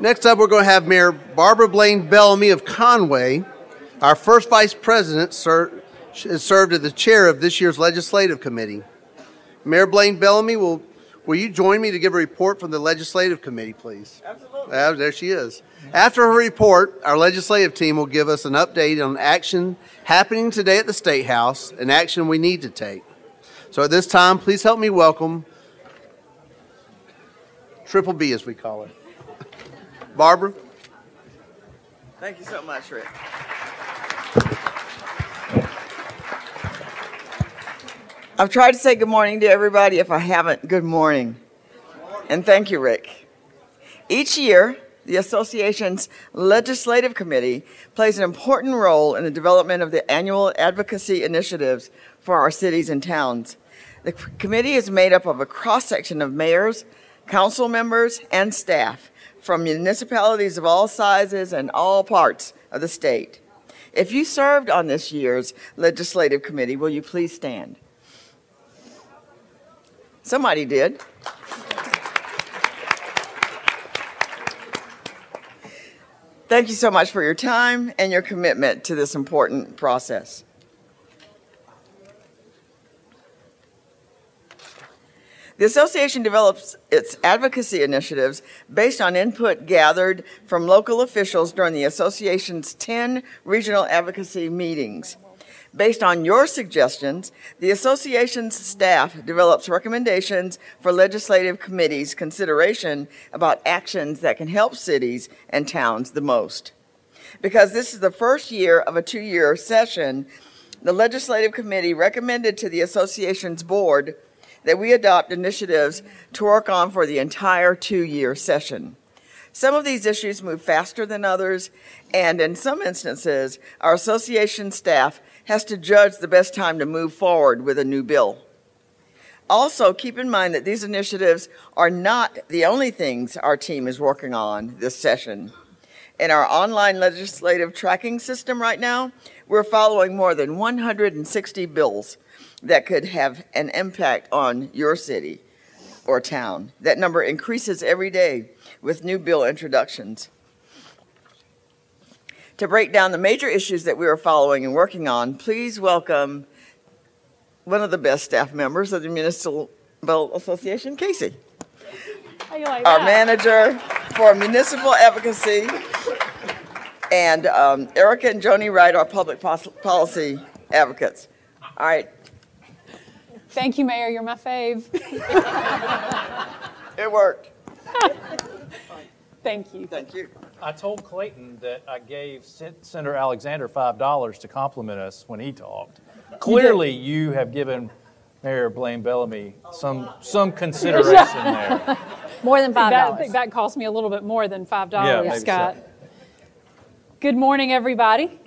Next up, we're going to have Mayor Barbara Blain-Bellamy of Conway. Our first vice president ser- has served as the chair of this year's legislative committee. Mayor Blain-Bellamy, will, will you join me to give a report from the legislative committee, please? Absolutely. Ah, there she is. After her report, our legislative team will give us an update on action happening today at the State House and action we need to take. So at this time, please help me welcome Triple B, as we call it. Barbara? Thank you so much, Rick. I've tried to say good morning to everybody. If I haven't, good morning. And thank you, Rick. Each year, the association's legislative committee plays an important role in the development of the annual advocacy initiatives for our cities and towns. The committee is made up of a cross section of mayors, council members, and staff from municipalities of all sizes and all parts of the state. If you served on this year's legislative committee, will you please stand? Somebody did. Thank you so much for your time and your commitment to this important process. The association develops its advocacy initiatives based on input gathered from local officials during the association's 10 regional advocacy meetings. Based on your suggestions, the association's staff develops recommendations for legislative committees' consideration about actions that can help cities and towns the most. Because this is the first year of a two year session, the legislative committee recommended to the association's board that we adopt initiatives to work on for the entire two year session. Some of these issues move faster than others, and in some instances, our association staff has to judge the best time to move forward with a new bill. Also, keep in mind that these initiatives are not the only things our team is working on this session. In our online legislative tracking system right now, we're following more than 160 bills that could have an impact on your city or town. That number increases every day with new bill introductions. To break down the major issues that we are following and working on, please welcome one of the best staff members of the Municipal Association, Casey. Like Our manager for municipal advocacy, and um, Erica and Joni Wright, our public pos- policy advocates. All right, Thank you, Mayor. You're my fave. it worked. Thank you. Thank you. I told Clayton that I gave Sen- Alexander five dollars to compliment us when he talked. Clearly, you have given Mayor Blain-Bellamy some some consideration there. More than five That, dollars. that cost me a little bit more than five Yeah, dollars, so. Scott. Good morning, everybody.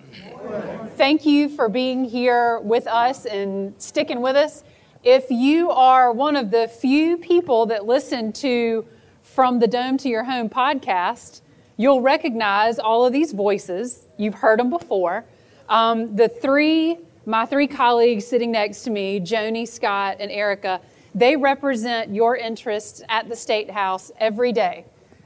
Thank you for being here with us and sticking with us. If you are one of the few people that listen to From the Dome to Your Home podcast, you'll recognize all of these voices. You've heard them before. Um, the three, my three colleagues sitting next to me, Joni, Scott, and Erica, they represent your interests at the State House every day.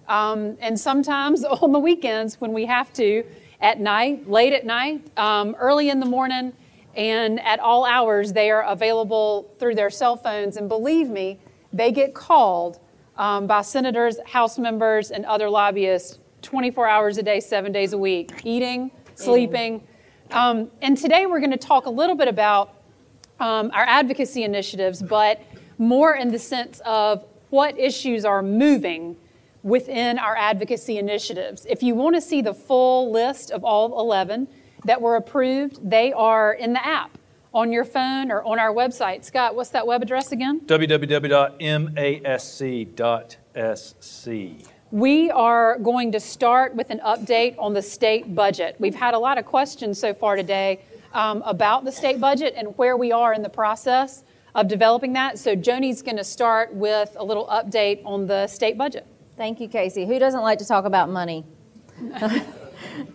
Um, and sometimes on the weekends when we have to, at night, late at night, um, early in the morning, and at all hours, they are available through their cell phones. And believe me, they get called um, by senators, House members, and other lobbyists 24 hours a day, seven days a week, eating, sleeping. Um, and today we're going to talk a little bit about um, our advocacy initiatives, but more in the sense of what issues are moving within our advocacy initiatives. If you want to see the full list of all 11 that were approved, they are in the app on your phone or on our website. Scott, what's that web address again? www.masc.sc. We are going to start with an update on the state budget. We've had a lot of questions so far today um, about the state budget and where we are in the process of developing that. So Joni's going to start with a little update on the state budget. Thank you, Casey. Who doesn't like to talk about money?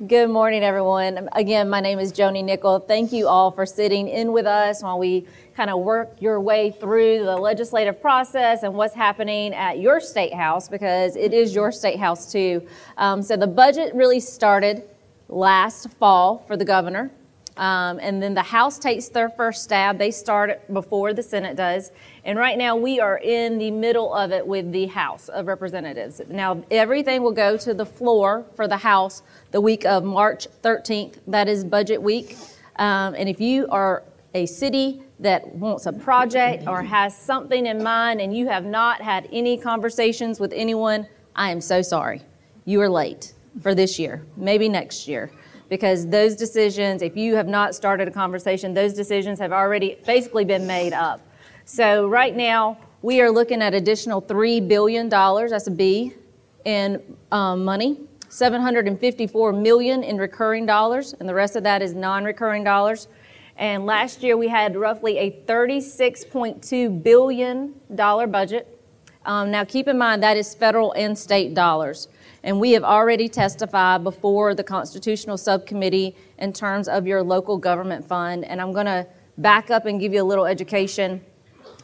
Good morning, everyone. Again, my name is Joni Nickel. Thank you all for sitting in with us while we kind of work your way through the legislative process and what's happening at your state house because it is your state house too. Um, so the budget really started last fall for the governor. Um, and then the House takes their first stab. They start it before the Senate does. And right now we are in the middle of it with the House of Representatives. Now everything will go to the floor for the House the week of March 13th. That is budget week. Um, and if you are a city that wants a project or has something in mind and you have not had any conversations with anyone, I am so sorry. You are late for this year, maybe next year because those decisions, if you have not started a conversation, those decisions have already basically been made up. So right now, we are looking at additional $3 billion, that's a B, in um, money, 754 million in recurring dollars, and the rest of that is non-recurring dollars. And last year we had roughly a $36.2 billion budget. Um, now keep in mind that is federal and state dollars. And we have already testified before the Constitutional Subcommittee in terms of your local government fund. And I'm going to back up and give you a little education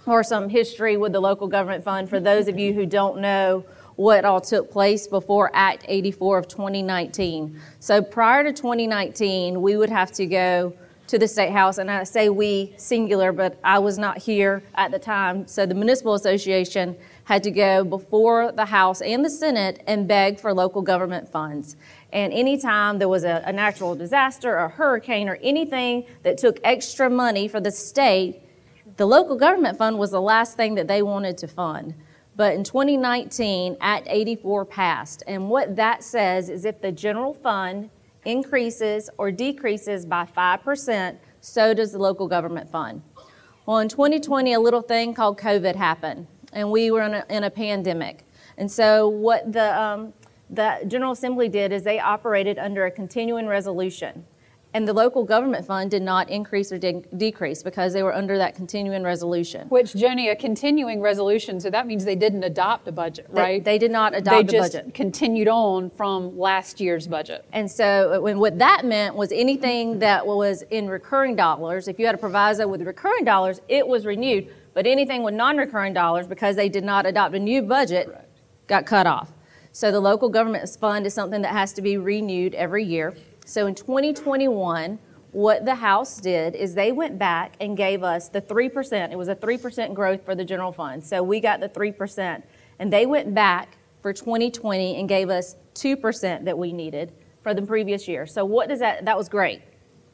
or some history with the local government fund for those of you who don't know what all took place before Act 84 of 2019. So prior to 2019, we would have to go to the State House, and I say we singular, but I was not here at the time. So the Municipal Association had to go before the House and the Senate and beg for local government funds. And anytime there was a, a natural disaster, a hurricane, or anything that took extra money for the state, the local government fund was the last thing that they wanted to fund. But in 2019, Act 84 passed. And what that says is if the general fund increases or decreases by 5%, so does the local government fund. Well, in 2020, a little thing called COVID happened and we were in a, in a pandemic. And so, what the, um, the General Assembly did is they operated under a continuing resolution. And the local government fund did not increase or de- decrease because they were under that continuing resolution. Which, Joni, a continuing resolution, so that means they didn't adopt a budget, right? They, did not adopt they a budget. They just continued on from last year's budget. And so, uh, when, what that meant was anything that was in recurring dollars, if you had a proviso with recurring dollars, it was renewed. But anything with non-recurring dollars, because they did not adopt a new budget, right. got cut off. So the local government fund is something that has to be renewed every year. So in 2021, what the House did is they went back and gave us the 3%. It was a 3% growth for the general fund. So we got the 3%. And they went back for 2020 and gave us 2% that we needed for the previous year. So what does that, that was great.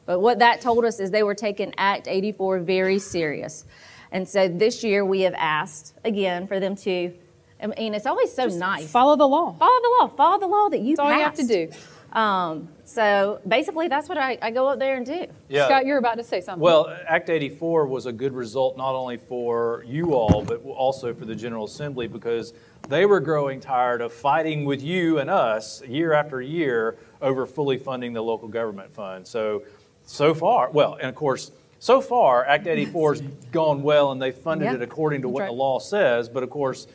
But what that told us is they were taking Act 84 very serious. And so this year we have asked again for them to, I mean, it's always so Just nice. Follow the law. Follow the law. Follow the law that you That's all you have to do. Um, so basically, that's what I, I, go up there and do. Yeah. Scott, you're about to say something. Well, Act 84 was a good result not only for you all, but also for the General Assembly because they were growing tired of fighting with you and us year after year over fully funding the local government fund. So, so far, well, and of course, so far, Act 84 has gone well and they funded Yeah, it according to what right. the law says. But of course,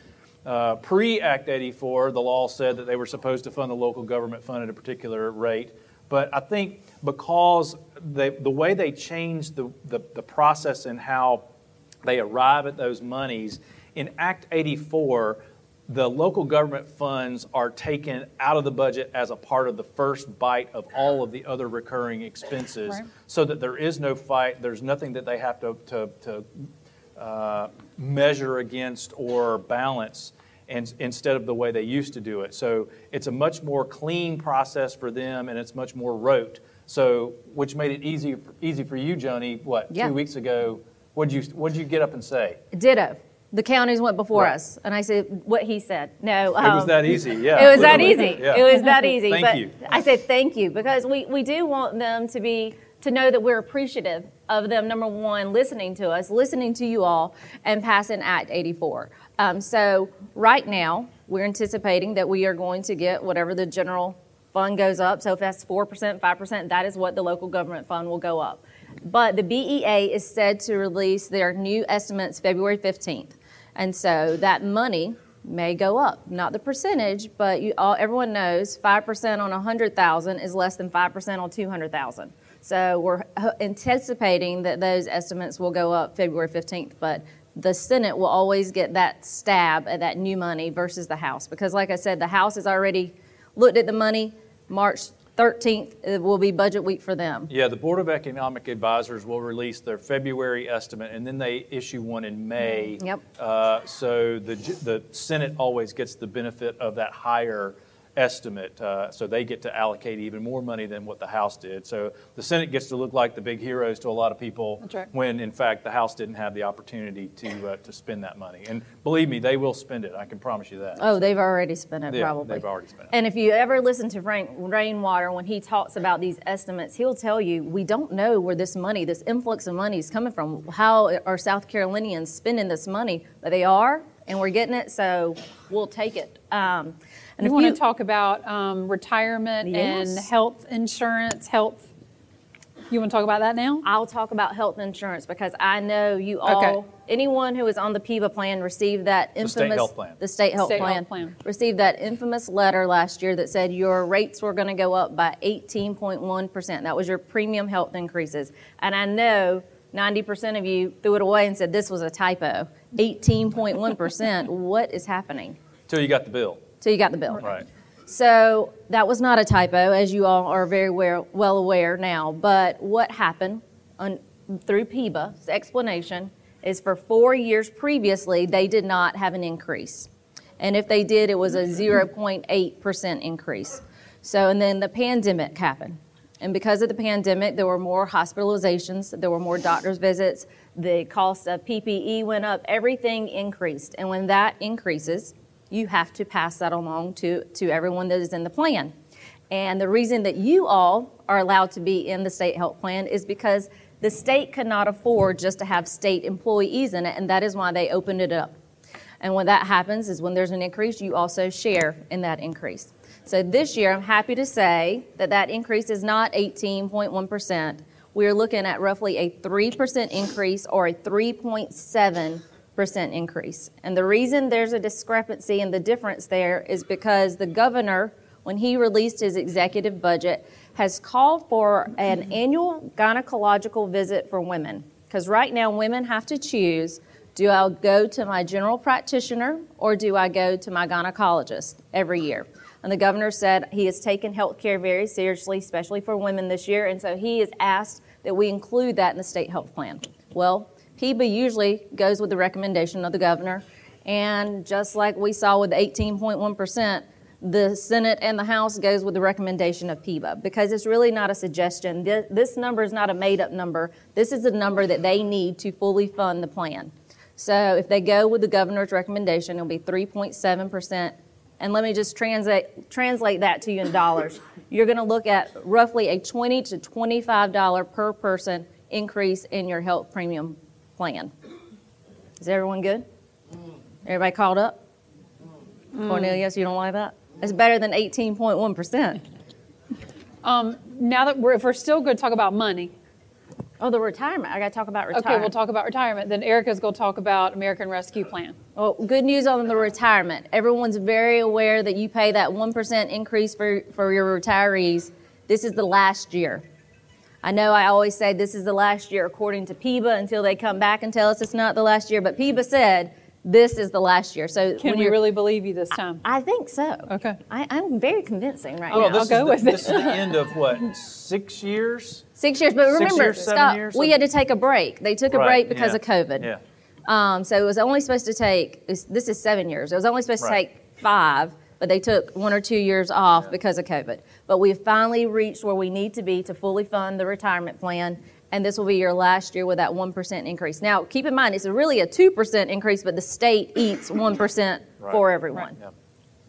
uh, pre Act 84, the law said that they were supposed to fund the local government fund at a particular rate. But I think because they, the way they changed the, the, the process and how they arrive at those monies, in Act 84, the local government funds are taken out of the budget as a part of the first bite of all of the other recurring expenses Right. so that there is no fight, there's nothing that they have to, to, to uh, measure against or balance and, instead of the way they used to do it. So it's a much more clean process for them and it's much more rote. So, which made it easy, easy for you, Joni, what, Yeah. two weeks ago? What'd you, what'd you get up and say? Ditto. The counties went before Right. us, and I said what he said. No, It was um, that easy, yeah. It was that easy. Yeah. It was that easy. Thank but you. I said thank you because we, we do want them to be to know that we're appreciative of them. Number one, listening to us, listening to you all, and passing Act 84. Um, so right now we're anticipating that we are going to get whatever the general fund goes up. So if that's four percent, five percent, that is what the local government fund will go up. But the BEA is said to release their new estimates February 15th. And so that money may go up. Not the percentage, but you, all, everyone knows 5% on 100,000 is less than 5% on 200,000. So we're anticipating that those estimates will go up February 15th, but the Senate will always get that stab at that new money versus the House. Because, like I said, the House has already looked at the money. March 13th it will be budget week for them. Yeah, the Board of Economic Advisors will release their February estimate, and then they issue one in May. Yep. Uh, So the, the Senate always gets the benefit of that higher estimate, uh, so they get to allocate even more money than what the House did. So the Senate gets to look like the big heroes to a lot of people. Right. When in fact, the House didn't have the opportunity to, uh, to spend that money. And believe me, they will spend it, I can promise you that. Oh, they've already spent it, Yeah, probably. they've already spent it. And if you ever listen to Rain, Rainwater, when he talks about these estimates, he'll tell you, we don't know where this money, this influx of money is coming from. How are South Carolinians spending this money? But they are, and we're getting it, so we'll take it. Um, and if You if want you- to talk about um, retirement and health insurance, health? You want to talk about that now? I'll talk about health insurance because I know you Okay. all, anyone who is on the PEBA plan received that infamous. state health plan. The state health State health plan. plan. Received that infamous letter last year that said your rates were going to go up by 18.1%. That was your premium health increases. And I know 90% of you threw it away and said this was a typo. 18.1%. what is happening? Till you got the bill, Till you got the bill. right. So that was not a typo, as you all are very well, aware now. But what happened on, through PEBA's explanation is for four years previously, they did not have an increase. And if they did, it was a 0.8% increase. So, and then the pandemic happened. And because of the pandemic, there were more hospitalizations, there were more doctor's visits, the cost of PPE went up, everything increased. And when that increases, you have to pass that along to, to everyone that is in the plan. And the reason that you all are allowed to be in the state health plan is because the state could not afford just to have state employees in it, and that is why they opened it up. And when that happens is when there's an increase, you also share in that increase. So this year, I'm happy to say that that increase is not 18.1%. We are looking at roughly a 3% increase or a 3.7% increase. And the reason there's a discrepancy and the difference there is because the governor, when he released his executive budget, has called for an annual gynecological visit for women. Because right now, women have to choose do I go to my general practitioner or do I go to my gynecologist every year? And the governor said he has taken health care very seriously, especially for women this year, and so he has asked that we include that in the state health plan. Well, PEBA usually goes with the recommendation of the governor, and just like we saw with 18.1%, the Senate and the House goes with the recommendation of PEBA because it's really not a suggestion. This, this number is not a made up number. This is a number that they need to fully fund the plan. So if they go with the governor's recommendation, it'll be 3.7%. And let me just translate, translate that to you in dollars. You're going to look at roughly a 20 to $25 per person increase in your health premium plan. Is everyone good? Everybody called up? Cornelius, you don't like that? It's better than 18.1%. Um, now that we're, if we're still going to talk about money, Oh, the retirement. I got to talk about retirement. okay, we'll talk about retirement. Then Erica's going to talk about American Rescue Plan. Well, good news on the retirement. Everyone's very aware that you pay that 1% increase for, for your retirees. This is the last year. I know I always say this is the last year according to PEBA until they come back and tell us it's not the last year, but PEBA said this is the last year. So Can when we really believe you this time? I think so. Okay. I, I'm very convincing right Well, now. this I'll go is the, with it. This is the end of what, six years? Six years, but remember, years, seven stop. years, we had to take a break. They took a Right, break because yeah, of COVID. Yeah. Um, so it was only supposed to take, this this is seven years. It was only supposed Right. to take five, but they took one or two years off because of COVID. But we've finally reached where we need to be to fully fund the retirement plan. And this will be your last year with that 1% increase. Now, keep in mind, it's really a 2% increase, but the state eats 1% for Right. everyone. Yeah.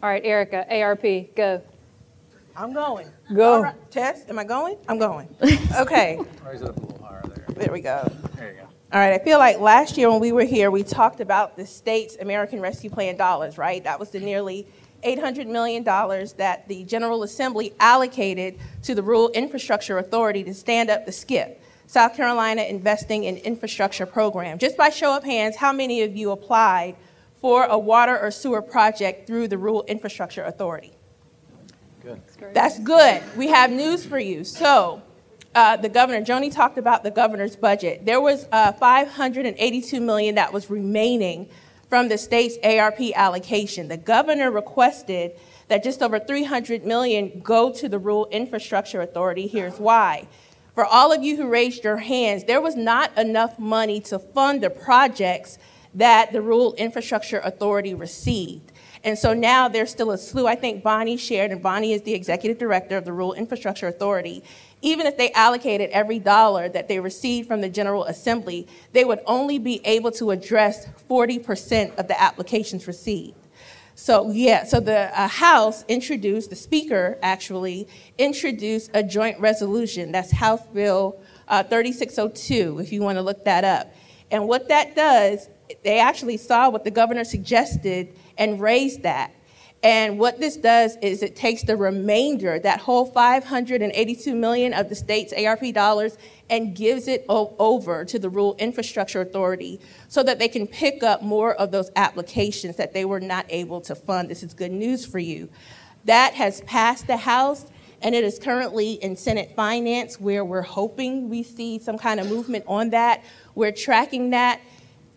All right, Erica, ARP, go. I'm going. Go. All right, Tess, am I going? I'm going. Okay, Raise it up a little higher there. there we go. There you go. All right, I feel like last year when we were here, we talked about the state's American Rescue Plan dollars, right? That was the nearly $800 million that the General Assembly allocated to the Rural Infrastructure Authority to stand up the SCIP, South Carolina Investing in Infrastructure Program. Just by show of hands, how many of you applied for a water or sewer project through the Rural Infrastructure Authority. Good. That's good. We have news for you. So, uh, the governor, Joni talked about the governor's budget. There was uh, 582 million that was remaining from the state's ARP allocation. The governor requested that just over 300 million go to the Rural Infrastructure Authority. Here's why. For all of you who raised your hands, there was not enough money to fund the projects that the Rural Infrastructure Authority received. And so now there's still a slew. I think Bonnie shared, and Bonnie is the executive director of the Rural Infrastructure Authority. Even if they allocated every dollar that they received from the General Assembly, they would only be able to address 40% of the applications received. So, yeah, so the uh, House introduced, the Speaker actually introduced a joint resolution. That's House Bill uh, 3602, if you want to look that up. And what that does, they actually saw what the governor suggested and raised that. And what this does is it takes the remainder, that whole 582 million of the state's ARP dollars, and gives it over to the Rural Infrastructure Authority so that they can pick up more of those applications that they were not able to fund. This is good news for you. That has passed the House and it is currently in Senate Finance where we're hoping we see some kind of movement on that. We're tracking that.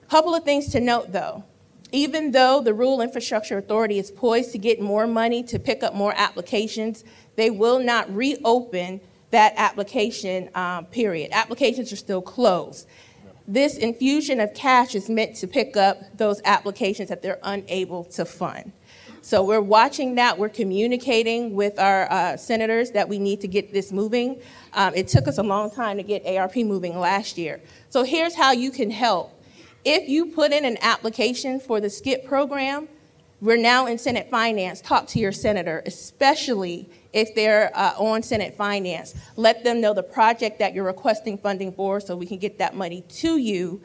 Couple of things to note though. Even though the Rural Infrastructure Authority is poised to get more money to pick up more applications, they will not reopen that application um, period. Applications are still closed. This infusion of cash is meant to pick up those applications that they're unable to fund. So we're watching that. We're communicating with our uh, senators that we need to get this moving. Um, it took us a long time to get ARP moving last year. So here's how you can help. If you put in an application for the SCIP program, we're now in Senate Finance. Talk to your senator, especially if they're uh, on Senate Finance. Let them know the project that you're requesting funding for so we can get that money to you.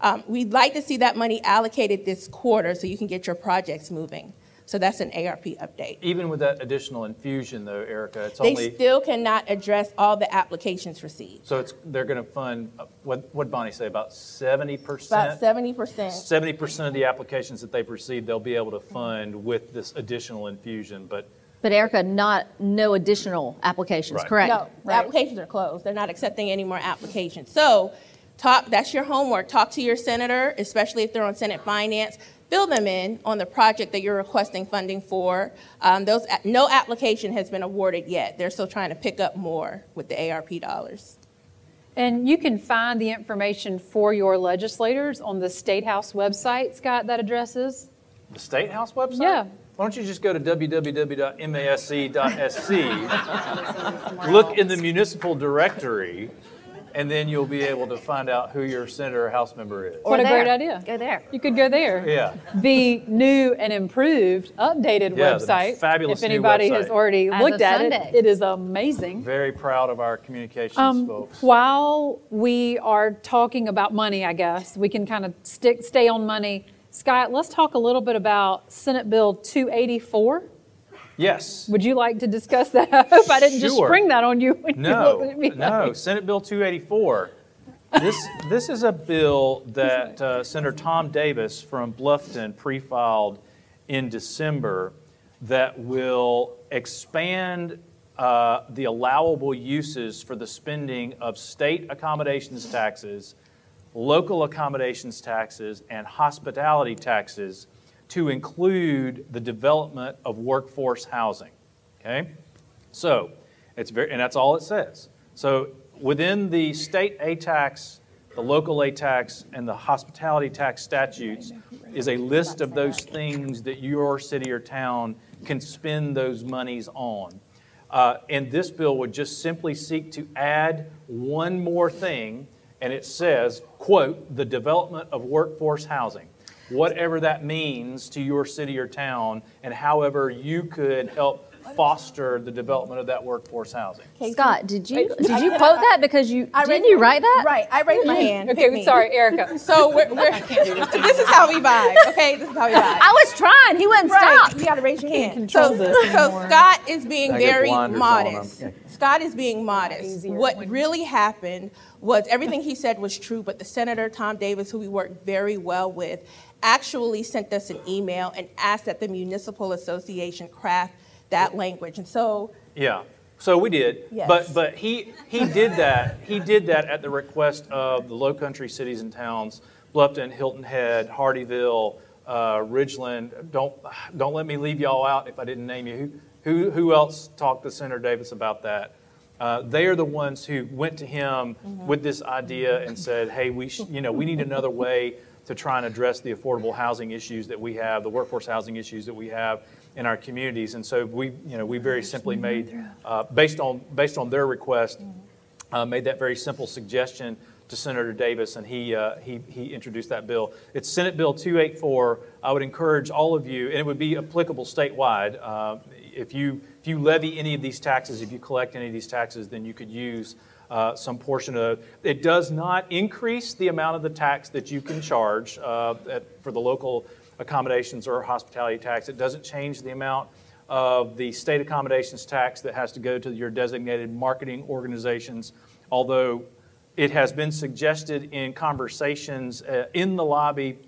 Um, we'd like to see that money allocated this quarter so you can get your projects moving. So that's an ARP update. Even with that additional infusion, though, Erica, it's They only, still cannot address all the applications received. so it's, they're going to fund, uh, what, what'd Bonnie say, about 70%? About 70%. Seventy percent of the applications that they've received, they'll be able to fund with this additional infusion, but But Erica, not, no additional applications, Right. correct? No, the applications are closed. They're not accepting any more applications. So, talk, that's your homework. Talk to your senator, especially if they're on Senate Finance. Fill them in on the project that you're requesting funding for. Um, those, no application has been awarded yet. They're still trying to pick up more with the ARP dollars. And you can find the information for your legislators on the State House website, Scott, that addresses. the State House website? Yeah. Why don't you just go to www.masc.sc, look in the municipal directory, and then you'll be able to find out who your senator or house member is. Or What a there. great idea. Go there. You could go there. Yeah. The new and improved, updated Yeah, the website. fabulous If new anybody has already As looked at Sunday. it, it is amazing. Very proud of our communications Um, folks. while we are talking about money, I guess we can kind of stick stay on money. Scott, let's talk a little bit about Senate Bill 284. Yes. Would you like to discuss that? I hope I didn't just spring that on you. When you No, me no. like- Senate Bill 284. This, this is a bill that uh, Senator Tom Davis from Bluffton pre-filed in December that will expand uh, the allowable uses for the spending of state accommodations taxes, local accommodations taxes, and hospitality taxes to include the development of workforce housing. Okay? So, it's very, and that's all it says. So, within the state A tax, the local A tax, and the hospitality tax statutes is a list of those things that your city or town can spend those monies on. Uh, and this bill would just simply seek to add one more thing, and it says, quote, the development of workforce housing. Whatever that means to your city or town, and however you could help foster the development of that workforce housing. Okay, Scott, did you did you quote that because you I didn't you write that? Right, I raised my hmm. hand. Pick Okay, me. sorry, Erica. So we're, we're this is how we vibe. Okay, this is how we vibe. I was trying. He wouldn't Right, stop. you got to raise your hand. so, so. Scott is being I very blinders on, I'm- modest. Scott is being modest. What really happened was everything he said was true, but the senator Tom Davis, who we worked very well with, actually sent us an email and asked that the municipal association craft that language. And so, Yeah. So we did, Yes. but but he he did that. He did that at the request of the Low Country cities and towns: Bluffton, Hilton Head, Hardeeville, uh, Ridgeland. Don't don't let me leave y'all out if I didn't name you. Who who who else talked to Senator Davis about that? Uh, they are the ones who went to him with this idea and said, "Hey, we sh- you know we need another way to try and address the affordable housing issues that we have, the workforce housing issues that we have in our communities." And so we you know we very simply made uh, based on based on their request uh, made that very simple suggestion to Senator Davis, and he, uh, he, he introduced that bill. It's Senate Bill 284. I would encourage all of you, and it would be applicable statewide. Uh, if, you, if you levy any of these taxes, if you collect any of these taxes, then you could use uh, some portion of it. does not increase the amount of the tax that you can charge uh, at, for the local accommodations or hospitality tax. It doesn't change the amount of the state accommodations tax that has to go to your designated marketing organizations, although it has been suggested in conversations uh, in the lobby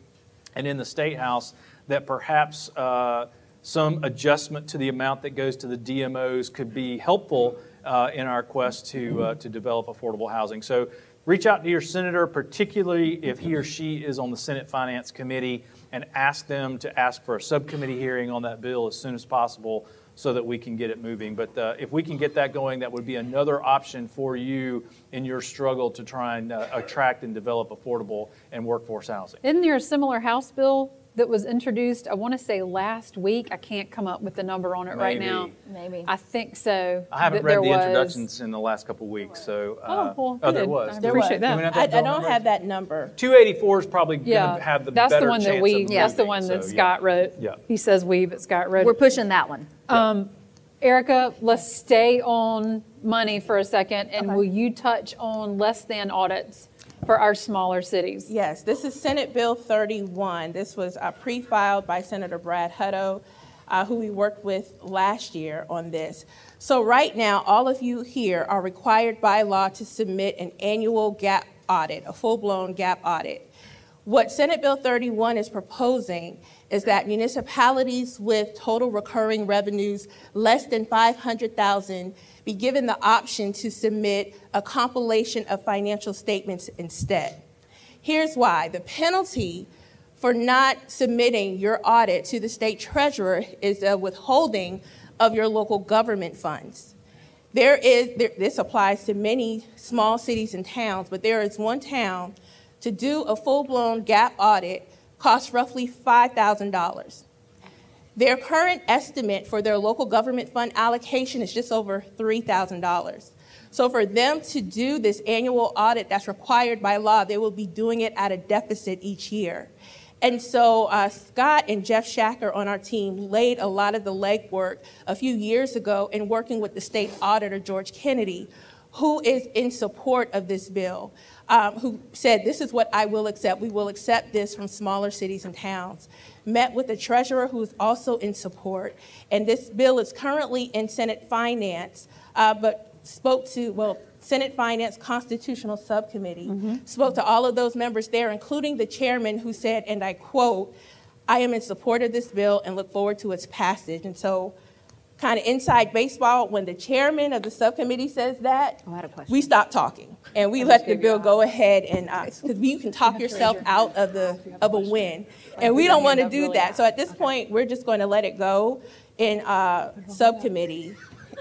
and in the State House that perhaps uh, some adjustment to the amount that goes to the DMOs could be helpful uh, in our quest to, uh, to develop affordable housing. So reach out to your senator, particularly if he or she is on the Senate Finance Committee, and ask them to ask for a subcommittee hearing on that bill as soon as possible so that we can get it moving. But uh, if we can get that going, that would be another option for you in your struggle to try and uh, attract and develop affordable and workforce housing. Isn't there a similar House bill that was introduced, I want to say last week? I can't come up with the number on it right now. Maybe. I think so. I haven't read the was. introductions in the last couple of weeks, so. uh, Oh, well, Oh, there was. I There appreciate was. Do we that. not I, have I the don't number? have that number. 284 is probably going Yeah, to have the that's better the one that chance we. of That's the one that so, yeah. Scott wrote. Yeah. He says we, but Scott wrote We're it. pushing that one. Erica, let's stay on money for a second, and will you touch on less than audits for our smaller cities? Yes, this is Senate Bill 31. This was uh, pre-filed by Senator Brad Hutto, uh, who we worked with last year on this. So right now, all of you here are required by law to submit an annual GAAP audit, a full-blown GAAP audit. What Senate Bill 31 is proposing is that municipalities with total recurring revenues less than 500,000 be given the option to submit a compilation of financial statements instead. Here's why. The penalty for not submitting your audit to the state treasurer is a withholding of your local government funds. There is, there, this applies to many small cities and towns, but there is one town to do a full blown GAAP audit costs roughly $5,000. Their current estimate for their local government fund allocation is just over $3,000. So, for them to do this annual audit that's required by law, they will be doing it at a deficit each year. And so, uh, Scott and Jeff Shacker on our team laid a lot of the legwork a few years ago in working with the state auditor, George Kennedy, who is in support of this bill, um, who said, This is what I will accept. We will accept this from smaller cities and towns. Met with the treasurer, who is also in support. And this bill is currently in Senate Finance, uh, but spoke to, well, Senate Finance Constitutional Subcommittee, spoke to all of those members there, including the chairman, who said, and I quote, I am in support of this bill and look forward to its passage. And so, kind of inside baseball, when the chairman of the subcommittee says that, Oh, I had a question. we stop talking. And we let the bill go ahead and because you can talk yourself out of the of a win, and we don't want to do that. So at this point, we're just going to let it go in uh, subcommittee.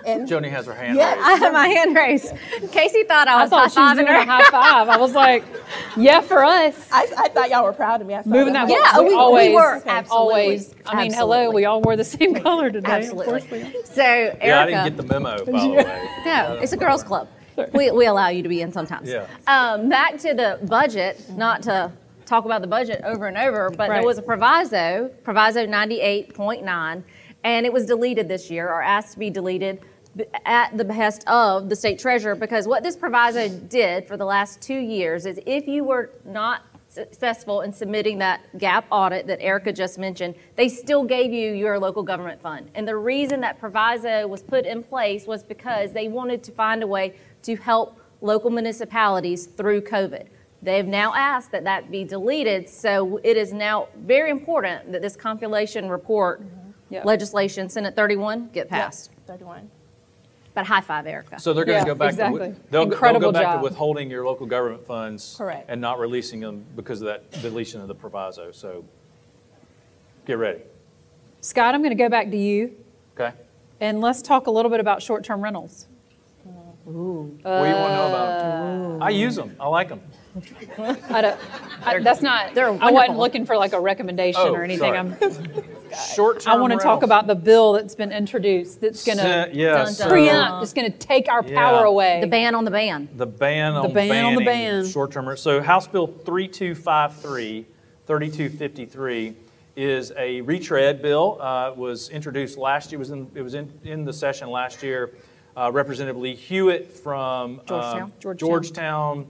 And Joni has her hand Yes. raised. I have my hand raised. Casey thought I was I was thought she was high-fiving doing a high five. I was like, yeah, for us. I, I thought y'all were proud of me. I saw Moving that, Yeah, we, we- we always, were, absolutely. always. I mean, hello, we all wore the same color today. Absolutely. Of course we. So, Erica, Yeah, I didn't get the memo, by the way. no, it's a girls' club. We, we allow you to be in sometimes. Yeah. Um, back to the budget, not to talk about the budget over and over, but Right. there was a proviso, proviso 98.9, And it was deleted this year, or asked to be deleted at the behest of the state treasurer, because what this proviso did for the last two years is if you were not successful in submitting that GAAP audit that Erica just mentioned, they still gave you your local government fund. And the reason that proviso was put in place was because they wanted to find a way to help local municipalities through COVID. They've now asked that that be deleted, so it is now very important that this compilation report Yep. legislation, Senate 31, get passed. 31. But high five, Erica. So they're going Yeah, to go back exactly. to they'll, Incredible they'll go back job. to withholding your local government funds Correct. and not releasing them because of that deletion of the proviso. So get ready. Scott, I'm going to go back to you Okay. and let's talk a little bit about short term rentals. Ooh, what do you want to know about them? I use them. I like them. I don't, I, that's not, they're I wasn't looking for like a recommendation Oh, or anything. Sorry. I'm, Short-term I want to talk about the bill that's been introduced that's going to yeah, Dun, dun. preempt, it's going to take our Yeah. power away. The ban on the ban. the ban on the ban on the ban. short-term. So House Bill 3253, 3253 is a retread bill. Uh, it was introduced last year. Was in, it was in, in the session last year. Uh, Representative Lee Hewitt from Georgetown. um, Georgetown. Georgetown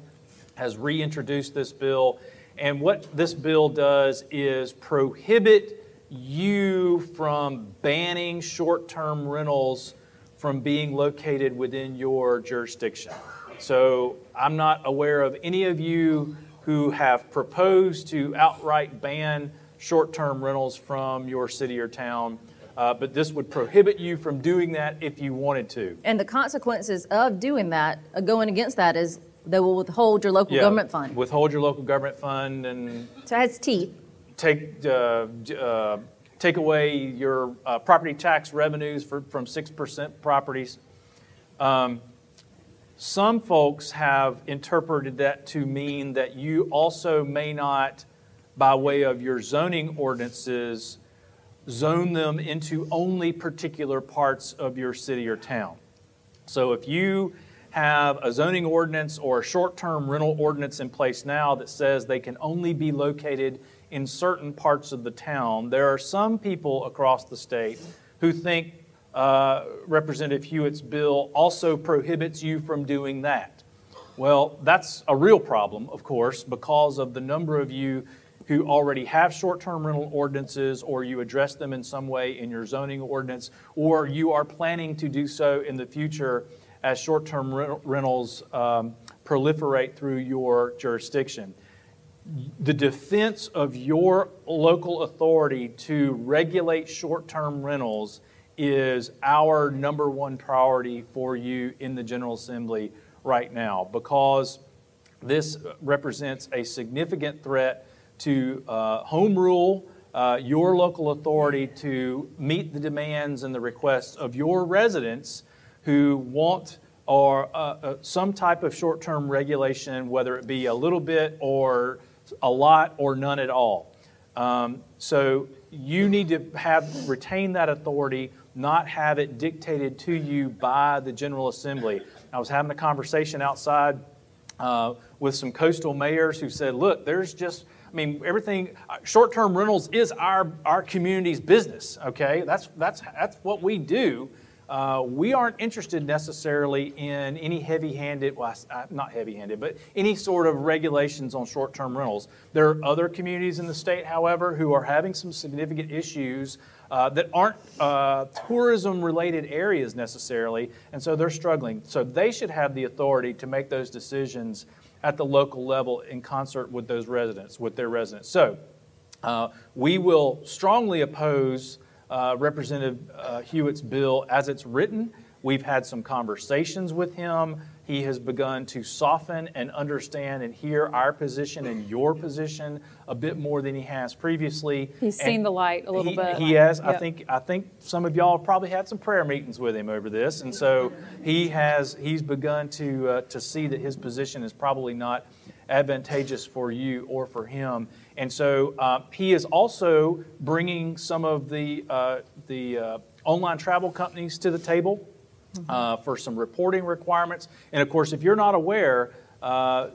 has reintroduced this bill. And what this bill does is prohibit you from banning short-term rentals from being located within your jurisdiction. So I'm not aware of any of you who have proposed to outright ban short-term rentals from your city or town, uh, but this would prohibit you from doing that if you wanted to. And the consequences of doing that, uh, going against that, is they will withhold your local Yeah, government fund. Withhold your local government fund and So it has teeth. Take, uh, uh, take away your uh, property tax revenues for, from 6% properties. Um, some folks have interpreted that to mean that you also may not, by way of your zoning ordinances, zone them into only particular parts of your city or town. So if you have a zoning ordinance or a short-term rental ordinance in place now that says they can only be located in certain parts of the town, there are some people across the state who think uh, Representative Hewitt's bill also prohibits you from doing that. Well, that's a real problem, of course, because of the number of you who already have short-term rental ordinances, or you address them in some way in your zoning ordinance, or you are planning to do so in the future as short-term rentals um, proliferate through your jurisdiction. The defense of your local authority to regulate short-term rentals is our number one priority for you in the General Assembly right now because this represents a significant threat to uh, home rule, uh, your local authority to meet the demands and the requests of your residents who want or uh, uh, some type of short-term regulation, whether it be a little bit or a lot or none at all. Um, so you need to have retain that authority, not have it dictated to you by the General Assembly. I was having a conversation outside uh, with some coastal mayors who said, "Look, there's just." I mean, everything. uh, Short-term rentals is our our community's business. Okay, that's that's that's what we do. Uh, we aren't interested necessarily in any heavy-handed, well, I- I- not heavy-handed, but any sort of regulations on short-term rentals. There are other communities in the state, however, who are having some significant issues uh, that aren't uh, tourism-related areas necessarily, and so they're struggling. So they should have the authority to make those decisions at the local level in concert with those residents, with their residents. So uh, we will strongly oppose uh, Representative uh, Hewitt's bill as it's written. We've had some conversations with him. He has begun to soften and understand and hear our position and your position a bit more than he has previously. He's And seen the light a little he- bit. He has. I think. I think some of y'all probably had some prayer meetings with him over this, and so he has. He's begun to uh, to see that his position is probably not advantageous for you or for him, and so uh, he is also bringing some of the uh, the uh, online travel companies to the table uh, for some reporting requirements. And of course, if you're not aware, uh,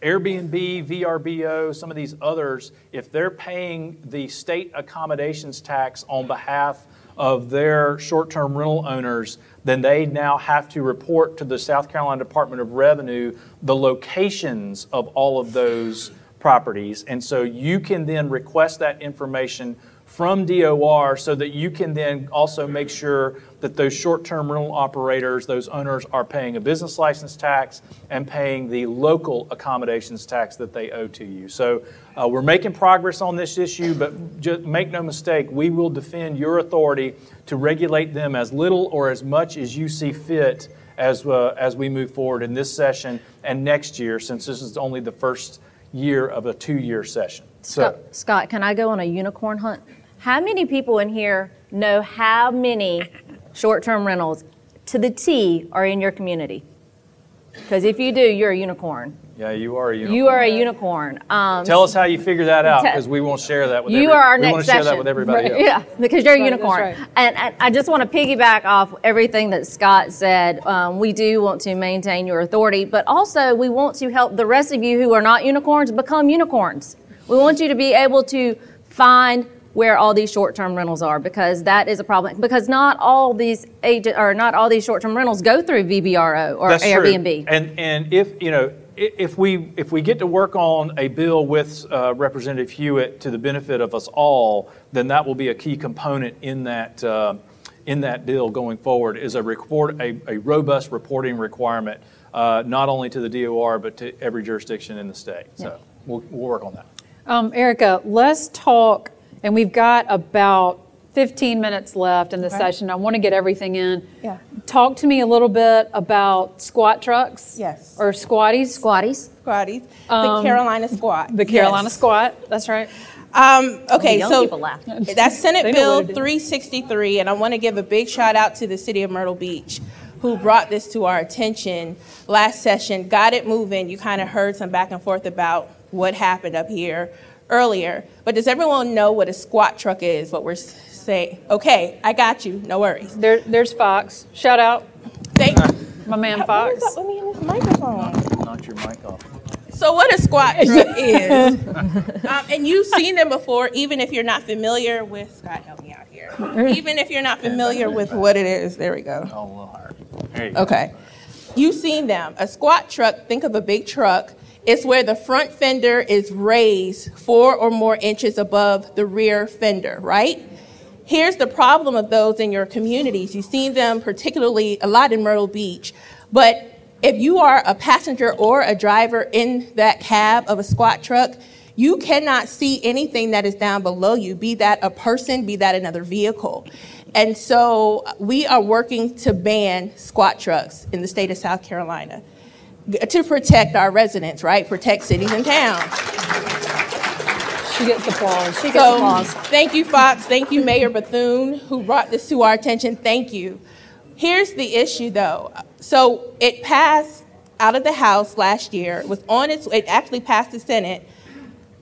Airbnb, VRBO, some of these others, if they're paying the state accommodations tax on behalf of their short-term rental owners, then they now have to report to the South Carolina Department of Revenue the locations of all of those properties. And so you can then request that information from DOR so that you can then also make sure that those short-term rental operators, those owners are paying a business license tax and paying the local accommodations tax that they owe to you. So uh, we're making progress on this issue, but just make no mistake, we will defend your authority to regulate them as little or as much as you see fit as, uh, as we move forward in this session and next year, since this is only the first year of a two-year session. So, Scott, Scott, can I go on a unicorn hunt? How many people in here know how many short-term rentals to the T are in your community? Because if you do, you're a unicorn. Yeah, you are a unicorn. You are a unicorn. Um, Tell us how you figure that out, because we won't share that with you every- are our we next want to share session. that with everybody else. Yeah, because you're a That's right, unicorn. that's right. And, and I just want to piggyback off everything that Scott said. Um, we do want to maintain your authority, but also we want to help the rest of you who are not unicorns become unicorns. We want you to be able to find where all these short-term rentals are because that is a problem. Because not all these agent or not all these short-term rentals go through VRBO or That's true. Airbnb. And and if you know i- if we if we get to work on a bill with uh, Representative Hewitt to the benefit of us all, then that will be a key component in that. Uh, in that bill going forward is a report, a, a robust reporting requirement, uh, not only to the DOR but to every jurisdiction in the state. So we'll, we'll work on that. Um, Erica, let's talk, and we've got about 15 minutes left in the session. I want to get everything in. Yeah. Talk to me a little bit about squat trucks. Yes. Or squatties. Squatties. Squatties, the Carolina squat. The Carolina Yes. squat. That's right. Um, okay, so people laugh. that's Senate Bill what it is. 363, and I want to give a big shout out to the city of Myrtle Beach who brought this to our attention last session, got it moving. You kind of heard some back and forth about what happened up here earlier. But does everyone know what a squat truck is? What we're s- saying? Okay, I got you. No worries. There, there's Fox. Shout out, Thank. my man What Fox. is up with me in this microphone? Knock your mic off. So what a squat truck is, um, and you've seen them before, even if you're not familiar with. Scott, help me out here. Even if you're not familiar with what it is, there we go. Oh, a little higher. There you go. Okay, you've seen them. A squat truck. Think of a big truck. It's where the front fender is raised four or more inches above the rear fender, right? Here's the problem of those in your communities. You've seen them particularly a lot in Myrtle Beach, but if you are a passenger or a driver in that cab of a squat truck, you cannot see anything that is down below you, be that a person, be that another vehicle. And so we are working to ban squat trucks in the state of South Carolina to protect our residents, right? Protect cities and towns. She gets applause. She So, applause. thank you, Fox. Thank you, Mayor Bethune, who brought this to our attention. Thank you. Here's the issue, though. So it passed out of the House last year. It was on its. It actually passed the Senate.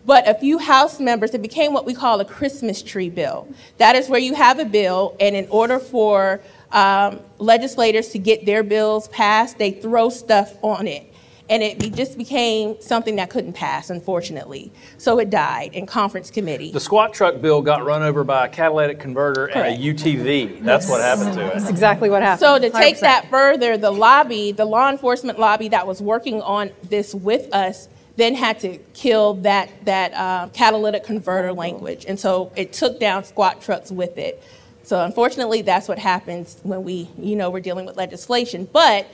But a few House members, it became what we call a Christmas tree bill. That is where you have a bill, and in order for um, legislators to get their bills passed, they throw stuff on it. And it be- just became something that couldn't pass, unfortunately. So it died in conference committee. The squat truck bill got run over by a catalytic converter and a UTV. That's what happened to it. That's exactly what happened. So to take 100%. that further, the lobby, the law enforcement lobby that was working on this with us, then had to kill that that uh, catalytic converter language, and so it took down squat trucks with it. So unfortunately, that's what happens when we, you know, we're dealing with legislation. But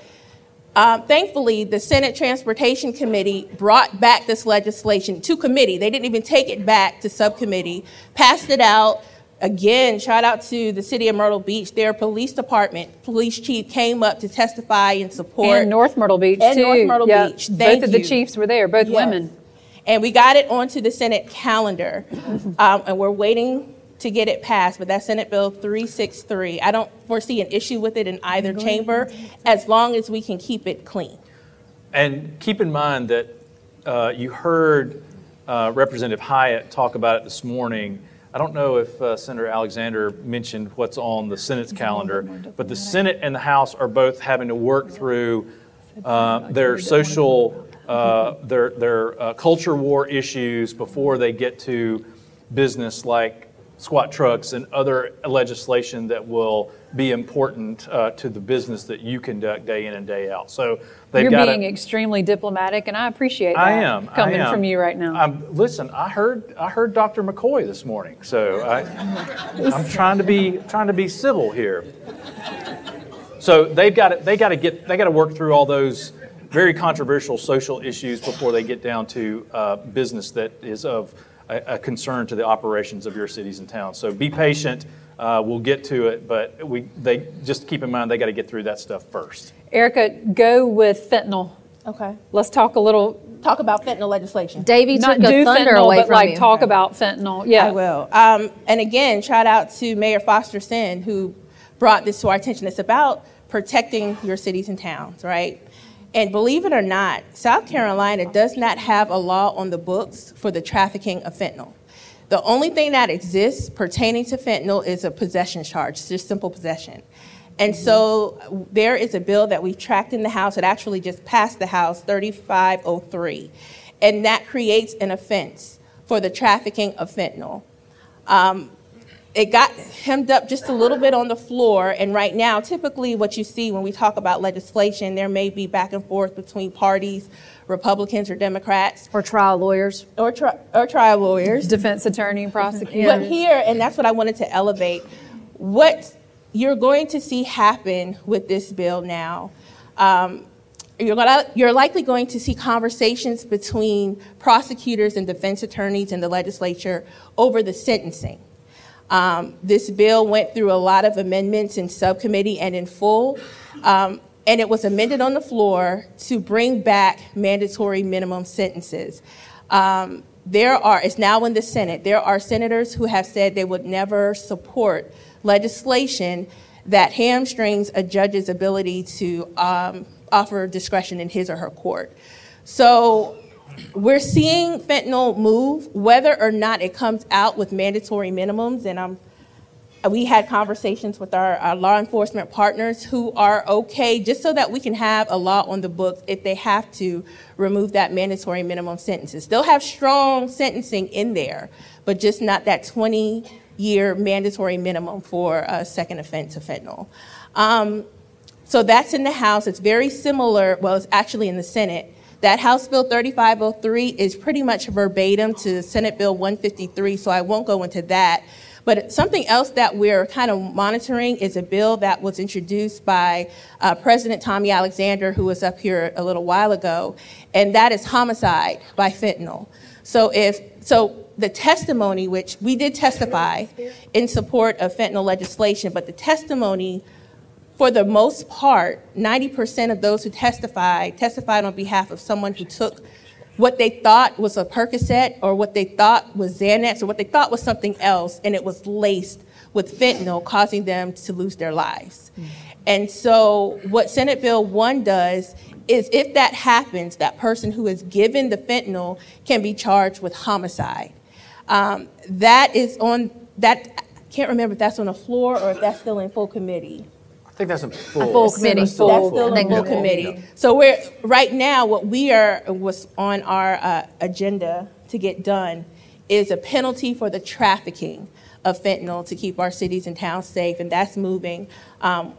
um, thankfully, the Senate Transportation Committee brought back this legislation to committee. They didn't even take it back to subcommittee, passed it out. Again, shout out to the city of Myrtle Beach. Their police department, police chief came up to testify in support. and North Myrtle Beach And too. North Myrtle Yeah, Beach. Both Thank of the chiefs were there. Both Yes. women. And we got it onto the Senate calendar. Um, and we're waiting to get it passed, but that's Senate Bill 363. I don't foresee an issue with it in either chamber as long as we can keep it clean. And keep in mind that uh, you heard uh, Representative Hiott talk about it this morning. I don't know if uh, Senator Alexander mentioned what's on the Senate's calendar, but the Senate and the House are both having to work through uh, their social, uh, their, their uh, culture war issues before they get to business like squat trucks and other legislation that will be important uh, to the business that you conduct day in and day out. So they've You're got being extremely diplomatic, and I appreciate that I am I coming am. from you right now. Um, listen, I heard I heard Dr. McCoy this morning, so I, I'm trying to be trying to be civil here. So they've got to, they got to get they got to work through all those very controversial social issues before they get down to uh, business that is of a, a concern to the operations of your cities and towns. So be patient. Uh, we'll get to it, but we they just keep in mind they got to get through that stuff first. Erica, go with fentanyl. Okay. Let's talk a little, Talk about fentanyl legislation. Davey not took the do thunder fentanyl, away but from like you. talk about fentanyl. Yeah. I will. Um, and again, shout out to Mayor Foster Senn, who brought this to our attention. It's about protecting your cities and towns, right? And believe it or not, South Carolina does not have a law on the books for the trafficking of fentanyl. The only thing that exists pertaining to fentanyl is a possession charge, just simple possession. And so there is a bill that we've tracked in the House. It actually just passed the House, 3503. And that creates an offense for the trafficking of fentanyl. Um, it got hemmed up just a little bit on the floor, and right now, typically what you see when we talk about legislation, there may be back and forth between parties, Republicans or Democrats, Or trial lawyers. or, tri- or trial lawyers. Defense attorney, and prosecutor. But here, and that's what I wanted to elevate, what you're going to see happen with this bill now, um, you're, gonna, you're likely going to see conversations between prosecutors and defense attorneys in the legislature over the sentencing. Um, this bill went through a lot of amendments in subcommittee and in full, um, and it was amended on the floor to bring back mandatory minimum sentences. Um, there are, it's now in the Senate, there are senators who have said they would never support legislation that hamstrings a judge's ability to um, offer discretion in his or her court. So we're seeing fentanyl move, whether or not it comes out with mandatory minimums, and I'm we had conversations with our, our, law enforcement partners who are okay just so that we can have a law on the books if they have to remove that mandatory minimum sentences. They'll have strong sentencing in there, but just not that 20 year mandatory minimum for a second offense of fentanyl. Um, so that's in the House. It's very similar, well, it's actually in the Senate. That House Bill 3503 is pretty much verbatim to Senate Bill 153, so I won't go into that. But something else that we're kind of monitoring is a bill that was introduced by uh, President Tommy Alexander, who was up here a little while ago, and that is homicide by fentanyl. So if so, the testimony, which we did testify in support of fentanyl legislation, but the testimony, for the most part, 90% of those who testified testified on behalf of someone who took what they thought was a Percocet or what they thought was Xanax or what they thought was something else, and it was laced with fentanyl, causing them to lose their lives. Mm. And so, what Senate Bill 1 does is if that happens, that person who is given the fentanyl can be charged with homicide. Um, that is on that. I can't remember if that's on the floor or if that's still in full committee. I think that's a full, A full committee. That's still That's full. still in full committee. So we're, right now, what we are, was on our uh, agenda to get done is a penalty for the trafficking of fentanyl to keep our cities and towns safe, and that's moving. Um,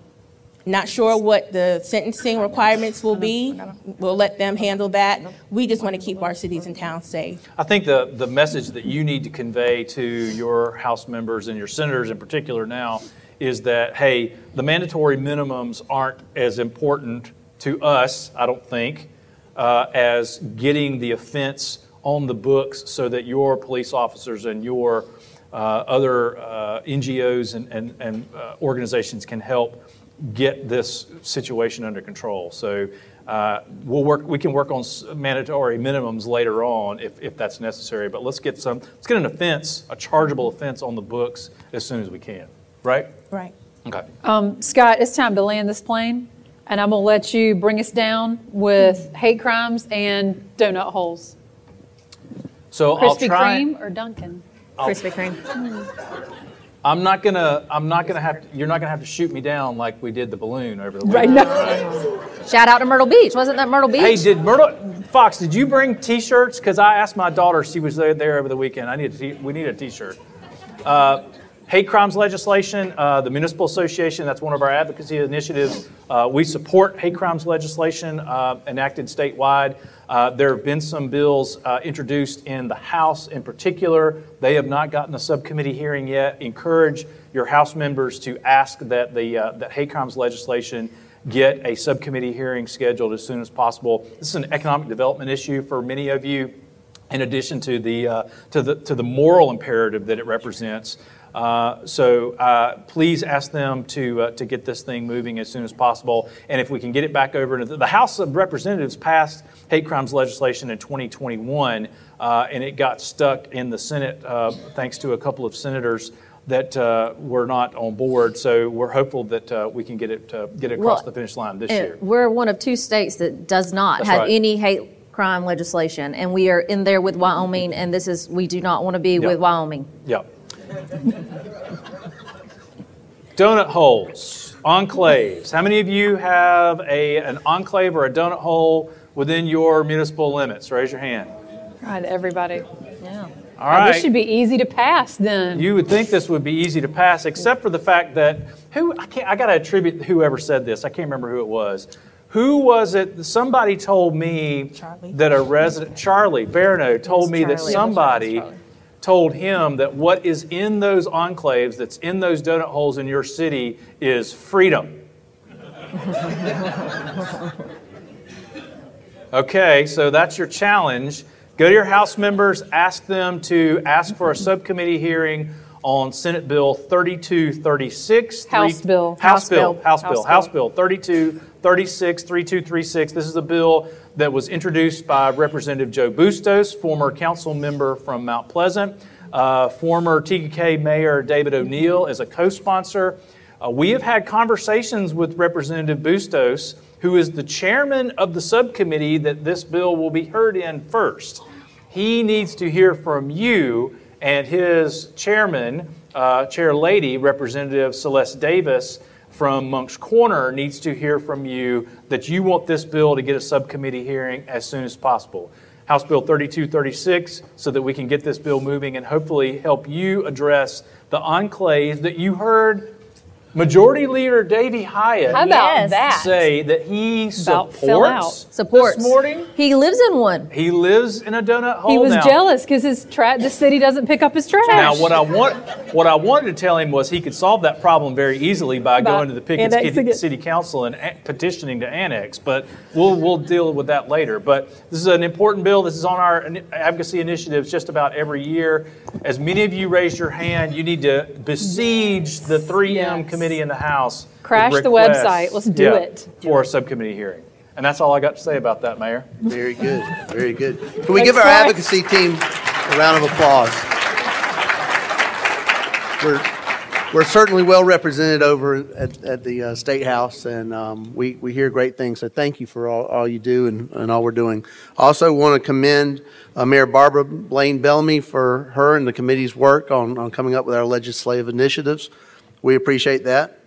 Not sure what the sentencing requirements will be. We'll let them handle that. We just want to keep our cities and towns safe. I think the, the message that you need to convey to your House members and your senators in particular now is that, hey, the mandatory minimums aren't as important to us, I don't think, uh, as getting the offense on the books so that your police officers and your uh, other uh, NGOs and, and, and uh, organizations can help get this situation under control. So uh, we'll work. We can work on mandatory minimums later on if, if that's necessary. But let's get some. Let's get an offense, a chargeable offense, on the books as soon as we can. Right? Right. Okay. Um, Scott, it's time to land this plane, and I'm gonna let you bring us down with hate crimes and donut holes. So Krispy I'll try. Krispy Kreme or Dunkin'? Krispy Kreme. I'm not gonna. I'm not gonna have. To, you're not gonna have to shoot me down like we did the balloon over the Right weekend. now. Shout out to Myrtle Beach. Wasn't that Myrtle Beach? Hey, did Myrtle Fox? Did you bring T-shirts? Because I asked my daughter. She was there, there over the weekend. I need a t- we need a T-shirt. Uh, Hate crimes legislation, uh, the Municipal Association, that's one of our advocacy initiatives. Uh, we support hate crimes legislation uh, enacted statewide. Uh, there have been some bills uh, introduced in the House in particular. They have not gotten a subcommittee hearing yet. Encourage your House members to ask that the uh, that hate crimes legislation get a subcommittee hearing scheduled as soon as possible. This is an economic development issue for many of you in addition to the, uh, to the, to the moral imperative that it represents. Uh, so uh, please ask them to, uh, to get this thing moving as soon as possible. And if we can get it back over into the, the House of Representatives passed hate crimes legislation in 2021, uh, and it got stuck in the Senate uh, thanks to a couple of senators that uh, were not on board. So we're hopeful that we can get it get it across Well, the finish line this year. We're one of two states that does not That's have right. any hate crime legislation, and we are in there with Wyoming, and this is, we do not want to be Yep. with Wyoming. Yep. Donut holes, enclaves. How many of you have a, an enclave or a donut hole within your municipal limits? Raise your hand. Right, everybody. Yeah. All right. This should be easy to pass then. You would think this would be easy to pass, except for the fact that who I can't. I got to attribute whoever said this. I can't remember who it was. Who was it? Somebody told me Charlie. that a resident, Charlie Barrineau, told me that somebody Charlie. Told him that what is in those enclaves, that's in those donut holes in your city, is freedom. Okay, so that's your challenge. Go to your House members, ask them to ask for a subcommittee hearing on Senate Bill 3236. House three- bill. House House bill. bill. House bill. House House bill. bill 3236, 3236. This is a bill that was introduced by Representative Joe Bustos, former council member from Mount Pleasant. Uh, former Tega Cay Mayor David O'Neal is a co sponsor. Uh, we have had conversations with Representative Bustos, who is the chairman of the subcommittee that this bill will be heard in first. He needs to hear from you and his chairman, uh, chair lady, Representative Sylleste Davis from Moncks Corner, needs to hear from you that you want this bill to get a subcommittee hearing as soon as possible. House Bill 3236, so that we can get this bill moving and hopefully help you address the enclaves that you heard Majority Leader Davey Hiott How about Yes. that? say that he About fill out. supports, Supports. this morning. He lives in one. He lives in a donut hole He was now. jealous because his tra- the city doesn't pick up his trash. Now, what I want, what I wanted to tell him was he could solve that problem very easily by By going to the Pickens annexing City, it. City Council and a- petitioning to annex. But we'll we'll deal with that later. But this is an important bill. This is on our ini- advocacy initiatives just about every year. As many of you raised your hand, you need to besiege the 3M Yes. committee in the House. Crash the website. Let's do yeah, it. for a subcommittee hearing. And that's all I got to say about that, Mayor. Very good, very good. Can we Good give our try. advocacy team a round of applause? We're, we're certainly well represented over at, at the uh, State House, and um, we, we hear great things. So thank you for all, all you do and, and all we're doing. Also want to commend uh, Mayor Barbara Blain-Bellamy for her and the committee's work on, on coming up with our legislative initiatives. We appreciate that.